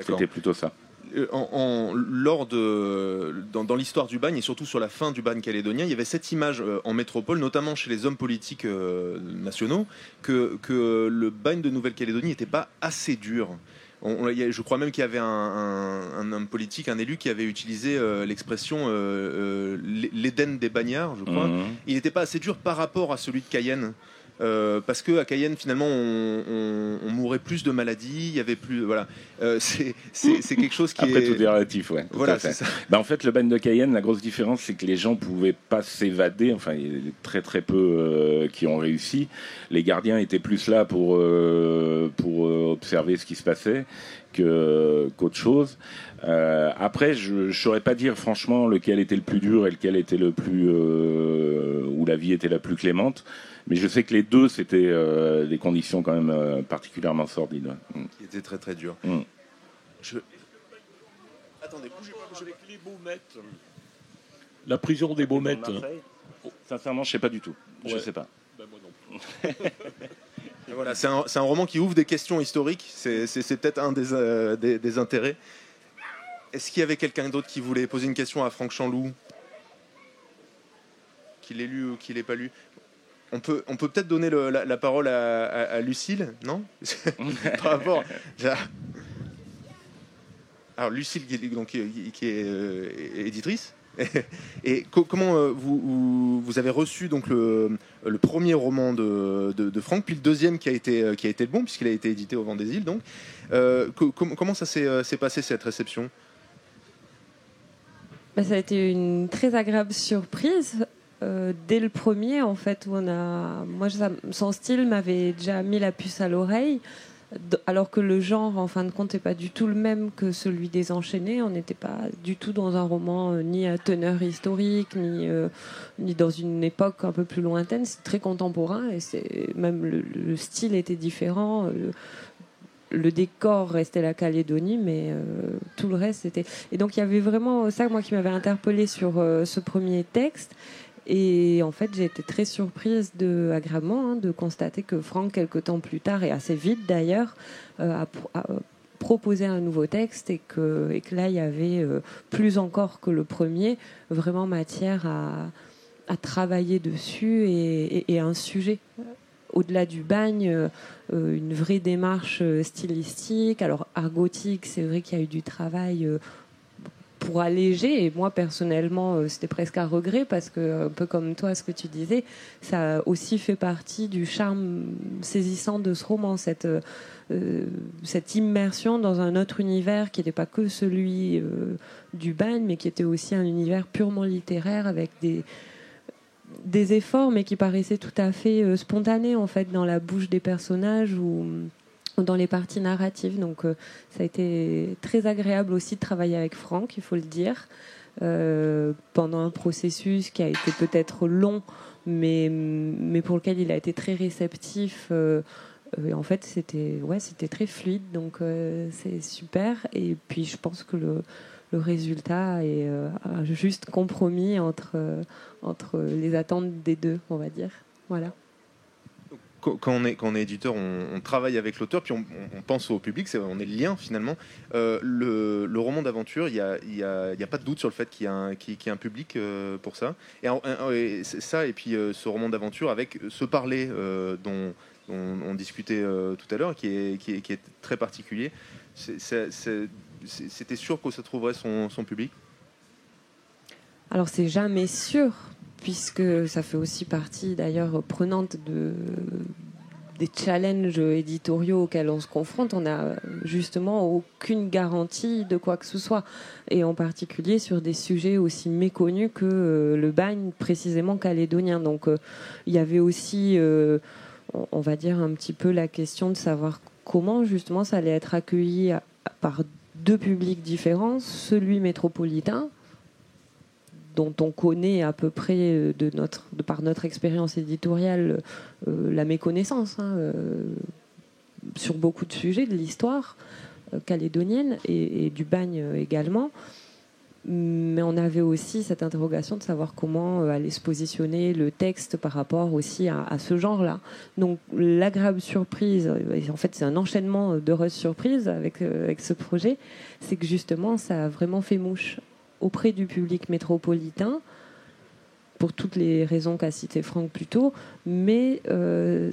C'était plutôt ça. Euh, en, lors de, dans, l'histoire du bagne et surtout sur la fin du bagne calédonien, il y avait cette image en métropole, notamment chez les hommes politiques nationaux, que, que le bagne de Nouvelle-Calédonie n'était pas assez dur je crois même qu'il y avait un, homme politique, un élu, qui avait utilisé euh, l'expression euh, euh, l'Éden des bagnards, je crois. Mhm. Il n'était pas assez dur par rapport à celui de Cayenne. Euh, parce que à Cayenne finalement on, mourait plus de maladies, il y avait plus voilà. Euh, c'est quelque chose qui après est... tout est relatif ouais voilà c'est ça. Bah, en fait le bagne de Cayenne la grosse différence c'est que les gens pouvaient pas s'évader. Enfin il y a très très peu euh, qui ont réussi. Les gardiens étaient plus là pour pour observer ce qui se passait qu'autre chose. Après je ne saurais pas dire franchement lequel était le plus dur et lequel était le plus où la vie était la plus clémente mais je sais que les deux, c'était euh, des conditions quand même euh, particulièrement sordides. Mm. Qui étaient très très dures. Mm. Attendez, bougez pas, bougez les Baumettes. La prison des Baumettes. Sincèrement, je ne sais pas du tout. Je ne sais pas. Ben, moi non Voilà, c'est un, un, roman qui ouvre des questions historiques, c'est peut-être un des, euh, des, des, intérêts. Est-ce qu'il y avait quelqu'un d'autre qui voulait poser une question à Franck Chanlou? Qu'il l'ait lu ou qu'il l'ait pas lu? On peut on peut peut-être donner la, parole à, à, à Lucille, non Par rapport. Alors Lucille, qui, donc, qui est euh, éditrice, et comment euh, vous, vous, avez reçu donc le, premier roman de, de, Franck, puis le deuxième qui a été, euh, qui a été le bon, puisqu'il a été édité au Vent des Îles. Donc, comment ça s'est passé cette réception? Bah, Ça a été une très agréable surprise. Euh, dès le premier, en fait, où on a, moi, son style m'avait déjà mis la puce à l'oreille alors que le genre, en fin de compte, n'est pas du tout le même que celui des enchaînés. On n'était pas du tout dans un roman euh, ni à teneur historique, ni, euh, ni dans une époque un peu plus lointaine. C'est très contemporain et même le, style était différent. Le, décor restait la Calédonie, mais tout le reste c'était. Et donc il y avait vraiment ça, moi, qui m'avait interpellé sur ce premier texte. Et en fait, j'ai été très surprise de, agréablement hein, de constater que Franck, quelques temps plus tard, et assez vite d'ailleurs, euh, a, a, proposé un nouveau texte et que, et que là, il y avait euh, plus encore que le premier, vraiment matière à, travailler dessus et, un sujet au-delà du bagne, euh, une vraie démarche stylistique. Alors, argotique, c'est vrai qu'il y a eu du travail pour alléger. Et moi, personnellement, euh, c'était presque un regret parce que, un peu comme toi, ce que tu disais, ça aussi fait partie du charme saisissant de ce roman, cette, euh, cette immersion dans un autre univers qui n'était pas que celui euh, du bagne, mais qui était aussi un univers purement littéraire avec des des efforts, mais qui paraissaient tout à fait spontanés en fait dans la bouche des personnages ou dans les parties narratives. Donc euh, ça a été très agréable aussi de travailler avec Franck, il faut le dire, euh, pendant un processus qui a été peut-être long, mais, mais pour lequel il a été très réceptif. Euh, en fait, c'était ouais, c'était très fluide, donc c'est super. Et puis je pense que le, le résultat est un juste compromis entre, entre les attentes des deux, on va dire. Voilà quand on est, éditeur, on, travaille avec l'auteur, puis on, pense au public, on est le lien finalement. Euh, le, roman d'aventure, il n'y a, pas de doute sur le fait qu'il y a un, public euh, pour ça. Et, ça, et puis euh, ce roman d'aventure avec ce parler dont, on discutait tout à l'heure, qui est, très particulier, c'était sûr que ça trouverait son public? Alors c'est jamais sûr, puisque ça fait aussi partie d'ailleurs prenante de, des challenges éditoriaux auxquels on se confronte, on n'a justement aucune garantie de quoi que ce soit, et en particulier sur des sujets aussi méconnus que euh, le bagne précisément calédonien. Donc euh, il y avait aussi, euh, on va dire, un petit peu la question de savoir comment justement ça allait être accueilli par deux publics différents, celui métropolitain dont on connaît à peu près euh, de notre, de par notre expérience éditoriale euh, la méconnaissance hein, euh, sur beaucoup de sujets de l'histoire calédonienne et, du bagne également. Mais on avait aussi cette interrogation de savoir comment allait se positionner le texte par rapport aussi à, ce genre-là. Donc l'agréable surprise, en fait c'est un enchaînement d'heureuses surprises avec, avec ce projet, c'est que justement ça a vraiment fait mouche auprès du public métropolitain, pour toutes les raisons qu'a cité Franck plus tôt, mais euh,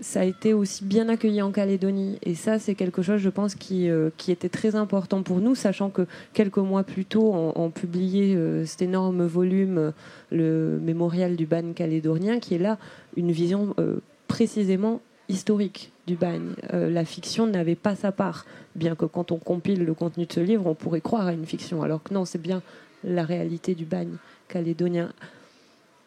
ça a été aussi bien accueilli en Calédonie. Et ça, c'est quelque chose, je pense, qui, euh, était très important pour nous, sachant que quelques mois plus tôt, on, publié euh, cet énorme volume, le mémorial du ban calédonien, qui est là une vision précisément historique du bagne. Euh, la fiction n'avait pas sa part, bien que quand on compile le contenu de ce livre, on pourrait croire à une fiction, alors que non, c'est bien la réalité du bagne calédonien.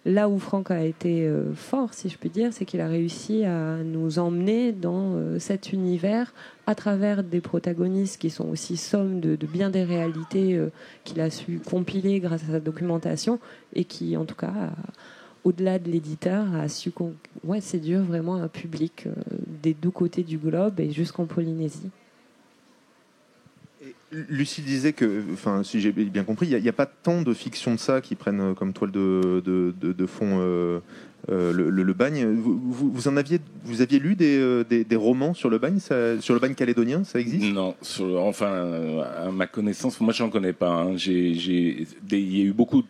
Là où Franck a été euh, fort, si je puis dire, c'est qu'il a réussi à nous emmener dans euh, cet univers à travers des protagonistes qui sont aussi somme de, bien des réalités qu'il a su compiler grâce à sa documentation et qui, en tout cas, au-delà de l'éditeur, a su ouais, séduire vraiment un public euh, des deux côtés du globe et jusqu'en Polynésie. Lucille disait que, enfin, si j'ai bien compris, il n'y a, pas tant de fiction de ça qui prennent comme toile de, de, fond le, bagne. Vous, en aviez, vous aviez lu des, des, romans sur le bagne, sur le bagne calédonien, ça existe? Non, enfin, à ma connaissance, moi j'en connais pas. Hein. il y a eu beaucoup,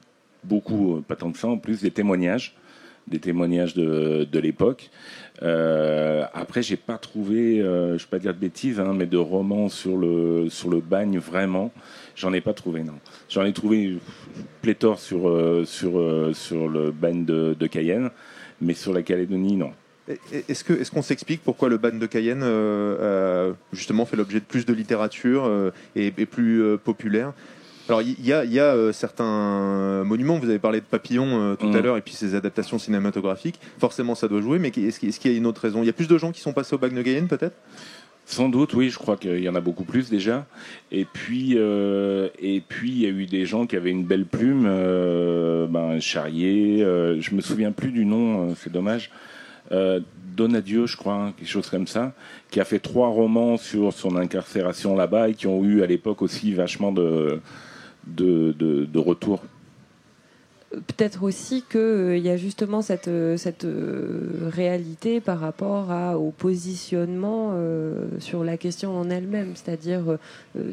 beaucoup, pas tant que ça en plus, des témoignages des témoignages de, de l'époque. Euh, après, j'ai pas trouvé, euh, je vais pas dire de bêtises, hein, mais de romans sur le sur le bagne vraiment, j'en ai pas trouvé non. J'en ai trouvé pléthore sur euh, sur euh, sur le bagne de, de, Cayenne, mais sur la Calédonie non. Est-ce que est-ce qu'on s'explique pourquoi le bagne de Cayenne justement fait l'objet de plus de littérature et, et, plus populaire? Alors il y a, euh, certains monuments, vous avez parlé de Papillon euh, tout à mm. l'heure, et puis ces adaptations cinématographiques, forcément ça doit jouer, mais est-ce qu'il y a une autre raison? Il y a plus de gens qui sont passés au Bagne de peut-être? Sans doute, oui, je crois qu'il y en a beaucoup plus déjà. Et puis, euh, et puis il y a eu des gens qui avaient une belle plume, ben, Charrier, je me souviens plus du nom, c'est dommage. Donadieu, je crois, hein, quelque chose comme ça, qui a fait trois romans sur son incarcération là-bas et qui ont eu à l'époque aussi vachement de, de, retour Peut-être aussi qu'il euh, y a justement cette, euh, cette euh, réalité par rapport à, au positionnement sur la question en elle-même. C'est-à-dire,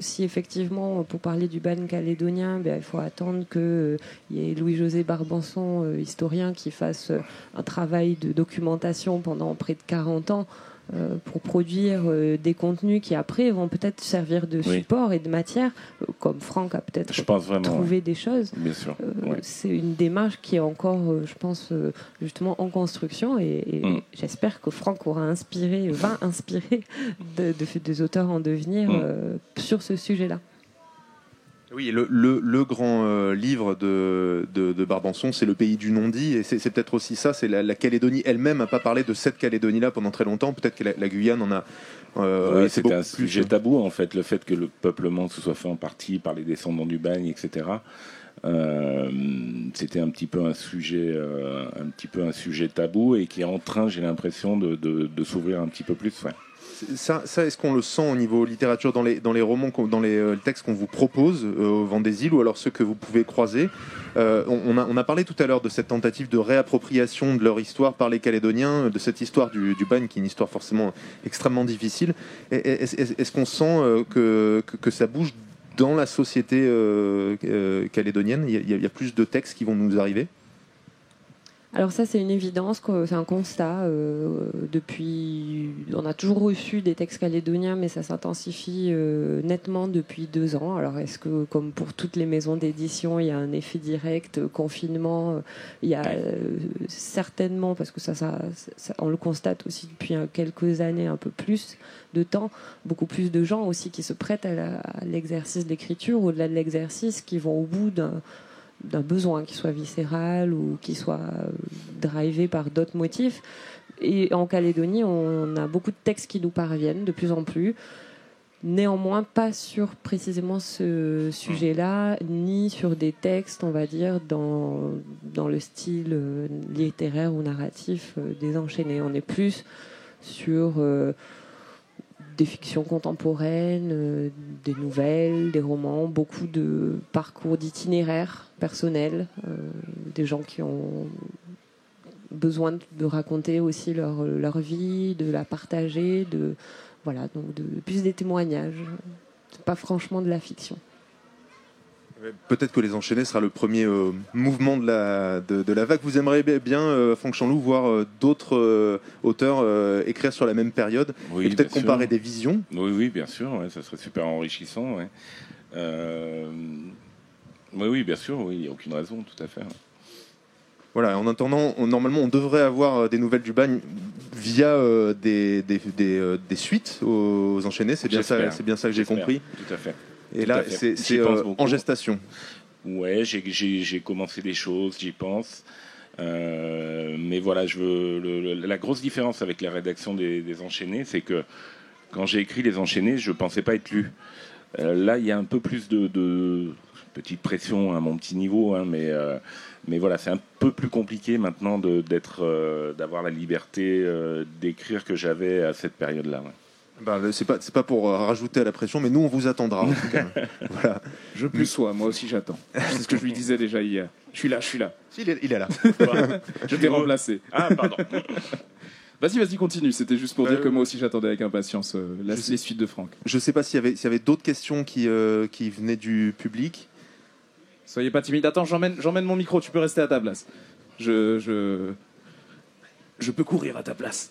si effectivement, pour parler du ban calédonien, ben, il faut attendre qu'il y ait Louis-José Barbanson, historien, qui fasse un travail de documentation pendant près de 40 ans euh, pour produire euh, des contenus qui après vont peut-être servir de support et de matière, euh, comme Franck a peut-être trouvé des choses. Bien sûr. C'est une démarche qui est encore, je pense, justement en construction et, mm. j'espère que Franck aura inspiré, va inspirer de, des auteurs en devenir mm. sur ce sujet-là. Oui, le, grand euh, livre de, de, Barbanson, c'est Le pays du non-dit, et c'est peut-être aussi ça, c'est la, Calédonie elle-même n'a pas parlé de cette Calédonie-là pendant très longtemps, peut-être que la, Guyane en a... Euh, oui, c'est un sujet tabou en fait, le fait que le peuplement se soit fait en partie par les descendants du bagne, etc. Euh, c'était un petit peu un sujet, un petit peu un sujet tabou et qui est en train, j'ai l'impression, de, de, s'ouvrir un petit peu plus. Ouais. Ça, est-ce qu'on le sent au niveau littérature dans les, dans les romans, dans les euh, textes qu'on vous propose euh, au vent des îles ou alors ceux que vous pouvez croiser? Euh, on, a, on, a, parlé tout à l'heure de cette tentative de réappropriation de leur histoire par les Calédoniens, de cette histoire du, du bagne qui est une histoire forcément extrêmement difficile. Est-ce qu'on sent que, que, ça bouge dans la société calédonienne? Il y, a, plus de textes qui vont nous arriver? Alors ça, c'est une évidence, c'est un constat. Euh, depuis, on a toujours reçu des textes calédoniens, mais ça s'intensifie euh, nettement depuis deux ans. Alors est-ce que, comme pour toutes les maisons d'édition, il y a un effet direct, euh, confinement Il y a certainement, parce que ça, ça, on le constate aussi depuis quelques années, un peu plus de temps, beaucoup plus de gens aussi qui se prêtent à l'exercice d'écriture, au-delà de l'exercice, qui vont au bout d'un d'un besoin qui soit viscéral ou qui soit euh, drivé par d'autres motifs. Et en Calédonie, on a beaucoup de textes qui nous parviennent de plus en plus. Néanmoins, pas sur précisément ce sujet-là, ni sur des textes, on va dire, dans, dans le style euh, littéraire ou narratif euh, des enchaînés. On est plus sur des fictions contemporaines, euh, des nouvelles, des romans, beaucoup de parcours d'itinéraires personnels, euh, des gens qui ont besoin de raconter aussi leur, leur vie, de la partager, de voilà, de plus des témoignages. Pas franchement de la fiction. Peut-être que Les Enchaînés sera le premier euh, mouvement de la, de, la vague. Vous aimeriez bien, euh, Franck Chanlou, voir euh, d'autres auteurs écrire sur la même période et peut-être comparer des visions? Oui, oui, bien sûr, ça serait super enrichissant. oui, oui, bien sûr, oui, il n'y a aucune raison, tout à fait. Voilà, en attendant, normalement, on devrait avoir des nouvelles du bagne via des, des, des, suites aux, enchaînés. C'est bien, ça, bien ça que j'ai compris. Tout à fait. Et là, c'est euh, en gestation. Ouais, j'ai commencé des choses, j'y pense. Euh, mais voilà, je veux, la grosse différence avec la rédaction des, enchaînés, c'est que quand j'ai écrit les enchaînés, je pensais pas être lu. Euh, là, il y a un peu plus de, petite pression à mon petit niveau, hein, mais mais voilà, c'est un peu plus compliqué maintenant d'avoir la liberté d'écrire que j'avais à cette période-là. Ben, c'est pas, c'est pas pour euh, rajouter à la pression, mais nous, on vous attendra. En tout cas. voilà. Je plus sois, moi aussi j'attends. C'est ce que je lui disais déjà hier. Je suis là, je suis là. Il est, il est là. Je t'ai remplacé. Ah, pardon. Vas-y, vas-y, continue. C'était juste pour dire Euh, que moi aussi j'attendais avec impatience euh, la- je sais- les suites de Franck. Je sais pas s'il y avait, s'il y avait d'autres questions qui, euh, qui venaient du public. Soyez pas timide. Attends, j'emmène, j'emmène mon micro. Tu peux rester à ta place. Je, je, je peux courir à ta place.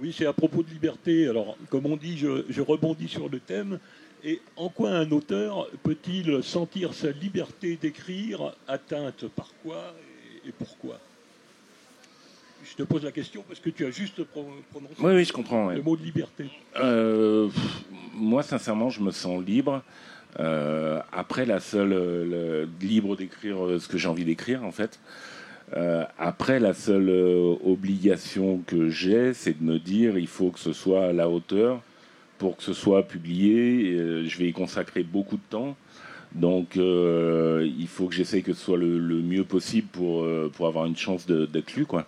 Oui, c'est à propos de liberté. Alors, comme on dit, je, je rebondis sur le thème. Et en quoi un auteur peut-il sentir sa liberté d'écrire atteinte par quoi et, pourquoi? Je te pose la question parce que tu as juste pro- prononcé Oui, oui, je comprends. ouais. le mot de liberté. Euh, pff, moi, sincèrement, je me sens libre. Euh, après, la seule le- libre d'écrire ce que j'ai envie d'écrire, en fait. Euh, après, la seule euh, obligation que j'ai, c'est de me dire, il faut que ce soit à la hauteur pour que ce soit publié. Euh, je vais y consacrer beaucoup de temps. Donc, il faut que j'essaye que ce soit le, mieux possible pour, pour avoir une chance d'être lu, quoi.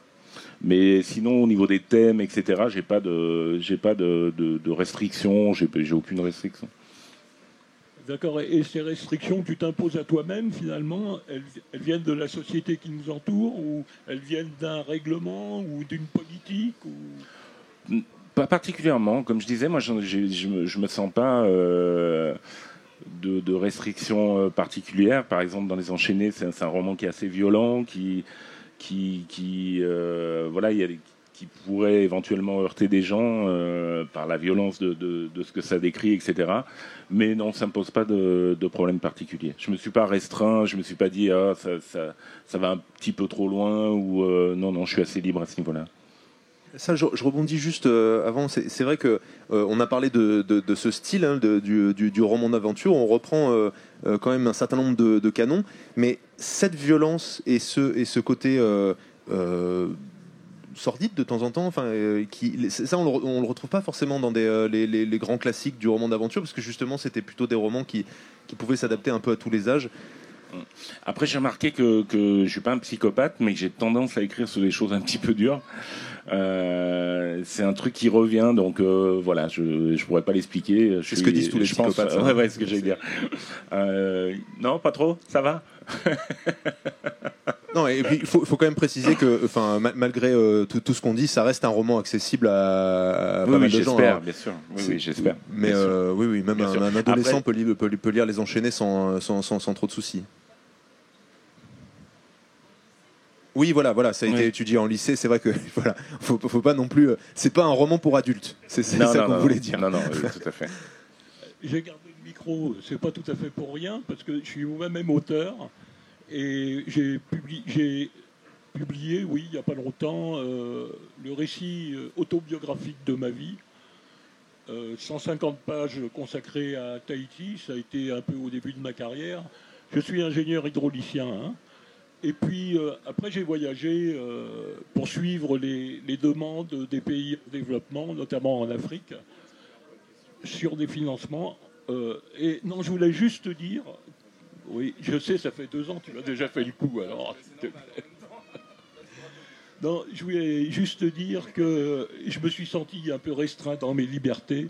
Mais sinon, au niveau des thèmes, etc., j'ai pas pas de, de, de restrictions, j'ai aucune restriction. D'accord. Et, ces restrictions que tu t'imposes à toi-même, finalement, elles, viennent de la société qui nous entoure ou elles viennent d'un règlement ou d'une politique. Pas particulièrement, comme je disais, moi, je je me sens pas euh, de, restrictions euh, particulières. Par exemple, dans Les Enchaînés, c'est un, roman qui est assez violent, qui, euh, voilà, il y a qui pourrait éventuellement heurter des gens euh, par la violence de, ce que ça décrit, etc. Mais non, ça me pose pas de, problème particulier. Je me suis pas restreint, je me suis pas dit ah ça, va un petit peu trop loin ou euh, non non, je suis assez libre à ce niveau-là. Ça, je, rebondis juste euh, avant. C'est vrai que on a parlé de, ce style hein, du, roman d'aventure. On reprend quand même un certain nombre de, canons, mais cette violence et ce côté sordide de temps en temps, enfin, euh, qui ça on le, on le retrouve pas forcément dans des, euh, les, les- les grands classiques du roman d'aventure, parce que justement c'était plutôt des romans qui qui pouvaient s'adapter un peu à tous les âges. Après, j'ai remarqué que, que je suis pas un psychopathe, mais que j'ai tendance à écrire sur des choses un petit peu dures. Euh, c'est un truc qui revient, donc euh, voilà, je je pourrais pas l'expliquer. C'est ce que disent tous les je pense- psychopathes, ça. Ouais, ouais, c'est ce que j'allais dire. Euh, non, pas trop. Ça va? Non, et puis il faut, faut quand même préciser que, enfin, ma- malgré euh, tout, tout ce qu'on dit, ça reste un roman accessible à, à oui, pas oui, mal de gens. j'espère, hein. bien sûr. Oui, j'espère. Mais euh, oui, oui, même un, adolescent Après- peut, lire, peut, peut lire les enchaîner sans, sans, sans, sans trop de soucis. Oui, voilà, voilà, ça a été étudié en lycée. C'est vrai que voilà, faut, faut pas non plus. euh, C'est pas un roman pour adultes. C'est ça qu'on voulait dire. Non, non, oui, tout à fait. J'ai gardé le micro, c'est pas tout à fait pour rien, parce que je suis moi-même auteur et j'ai publié, oui, il n'y a pas longtemps, euh, le récit euh, autobiographique de ma vie. Euh, 150 pages consacrées à Tahiti, ça a été un peu au début de ma carrière. Je suis ingénieur hydraulicien. hein. Et puis euh, après, j'ai voyagé euh, pour suivre les, les demandes des pays en développement, notamment en Afrique sur des financements. Euh, et non, je voulais juste te dire, oui, je sais, ça fait deux ans, tu m'as déjà fait le coup, alors. Non, je voulais juste te dire que je me suis senti un peu restreint dans mes libertés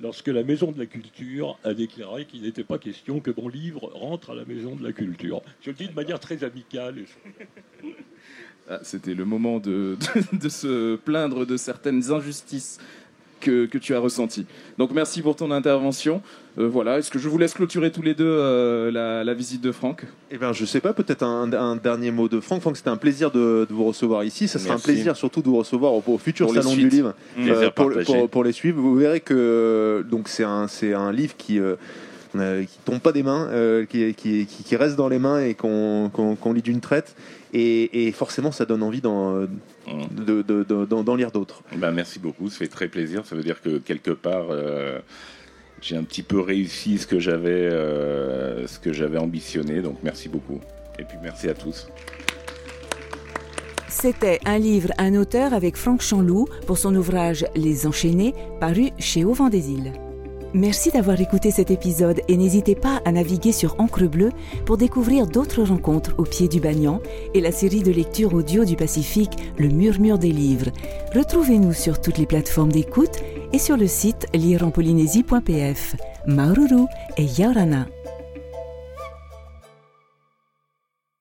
lorsque la Maison de la Culture a déclaré qu'il n'était pas question que mon livre rentre à la Maison de la Culture. Je le dis de manière très amicale. Ah, C'était le moment de, de, de se plaindre de certaines injustices que, que tu as ressenties. Donc merci pour ton intervention. Euh, voilà, est-ce que je vous laisse clôturer tous les deux euh, la, la visite de Franck? Eh ben, je sais pas, peut-être un, un dernier mot de Franck. Franck, c'était un plaisir de, de vous recevoir ici. Ça sera Merci. un plaisir surtout de vous recevoir au, au futur Pour salon du livre. Plaisir Euh, pour, partagé. pour- pour les suivre. Vous verrez que donc c'est un c'est un livre qui euh, euh, qui tombe pas des mains, euh, qui, qui, reste dans les mains et qu'on qu'on- qu'on lit d'une traite. Et, et forcément, ça donne envie d'en De, de- de- d'en- lire d'autres. Ben, merci beaucoup, ça fait très plaisir. Ça veut dire que quelque part, euh, j'ai un petit peu réussi ce que j'avais, euh, ce que j'avais ambitionné. Donc merci beaucoup. Et puis merci à tous. C'était un livre, un auteur avec Franck Chanloup pour son ouvrage Les Enchaînés, paru chez Auvent des Îles. Merci d'avoir écouté cet épisode et n'hésitez pas à naviguer sur Encre Bleue pour découvrir d'autres rencontres au pied du Bagnan et la série de lectures audio du Pacifique Le Murmure des livres. Retrouvez-nous sur toutes les plateformes d'écoute et sur le site lireenpolynésie.pf. Maururu et Yaurana.